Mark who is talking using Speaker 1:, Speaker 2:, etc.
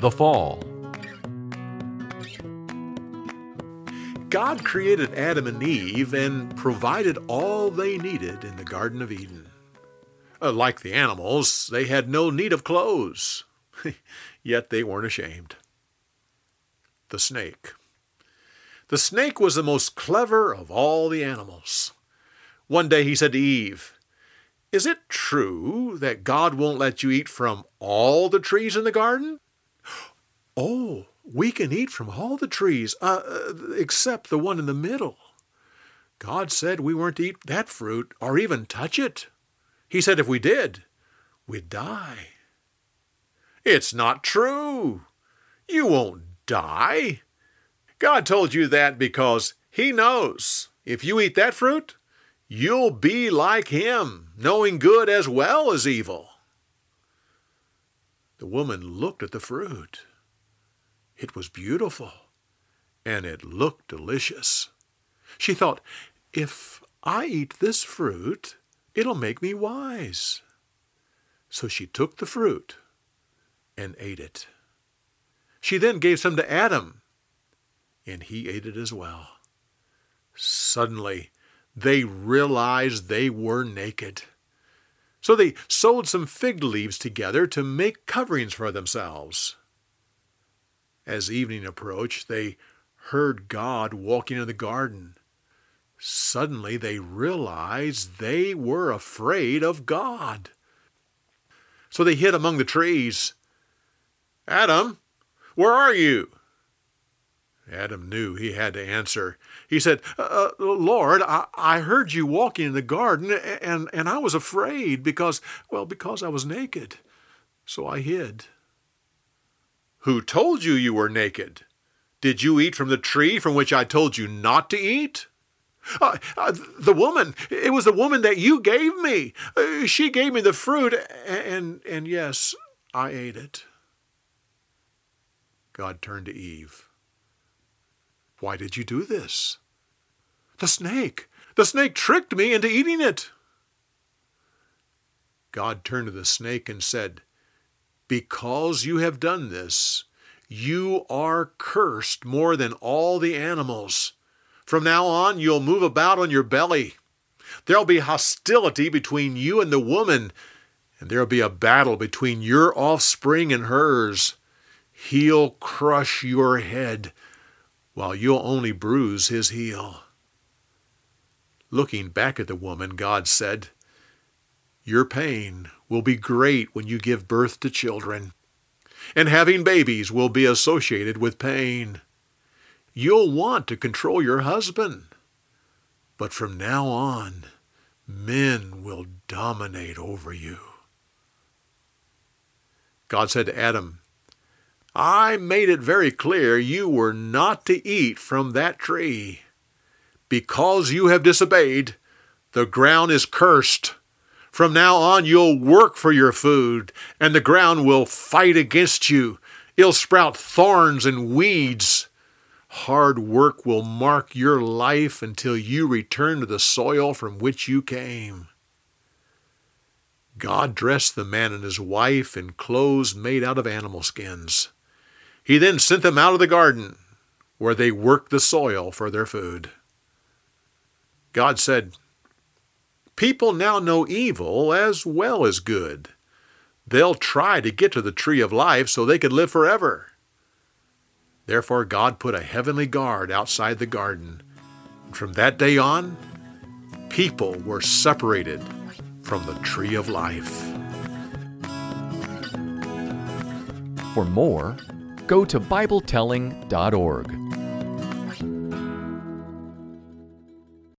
Speaker 1: The Fall.
Speaker 2: God created Adam and Eve and provided all they needed in the Garden of Eden. Uh, like the animals, they had no need of clothes, yet they weren't ashamed. The snake. The snake was the most clever of all the animals. One day he said to Eve, Is it true that God won't let you eat from all the trees in the garden? Oh, we can eat from all the trees, uh, uh, except the one in the middle. God said we weren't to eat that fruit or even touch it. He said if we did, we'd die. It's not true. You won't die. God told you that because He knows if you eat that fruit, you'll be like Him, knowing good as well as evil. The woman looked at the fruit. It was beautiful, and it looked delicious. She thought, if I eat this fruit, it'll make me wise. So she took the fruit and ate it. She then gave some to Adam, and he ate it as well. Suddenly, they realized they were naked. So they sewed some fig leaves together to make coverings for themselves. As evening approached, they heard God walking in the garden. Suddenly they realized they were afraid of God. So they hid among the trees. Adam, where are you? Adam knew he had to answer. He said, uh, uh Lord, I, I heard you walking in the garden, and, and I was afraid because, well, because I was naked. So I hid. Who told you you were naked? Did you eat from the tree from which I told you not to eat? Uh, uh, the woman. It was the woman that you gave me. Uh, she gave me the fruit, and, and yes, I ate it. God turned to Eve. Why did you do this? The snake. The snake tricked me into eating it. God turned to the snake and said, because you have done this, you are cursed more than all the animals. From now on, you'll move about on your belly. There'll be hostility between you and the woman, and there'll be a battle between your offspring and hers. He'll crush your head, while you'll only bruise his heel. Looking back at the woman, God said, Your pain will be great when you give birth to children, and having babies will be associated with pain. You'll want to control your husband, but from now on, men will dominate over you. God said to Adam, I made it very clear you were not to eat from that tree. Because you have disobeyed, the ground is cursed from now on, you'll work for your food, and the ground will fight against you. It'll sprout thorns and weeds. Hard work will mark your life until you return to the soil from which you came. God dressed the man and his wife in clothes made out of animal skins. He then sent them out of the garden, where they worked the soil for their food. God said, People now know evil as well as good. They'll try to get to the tree of life so they could live forever. Therefore, God put a heavenly guard outside the garden. And from that day on, people were separated from the tree of life.
Speaker 1: For more, go to BibleTelling.org.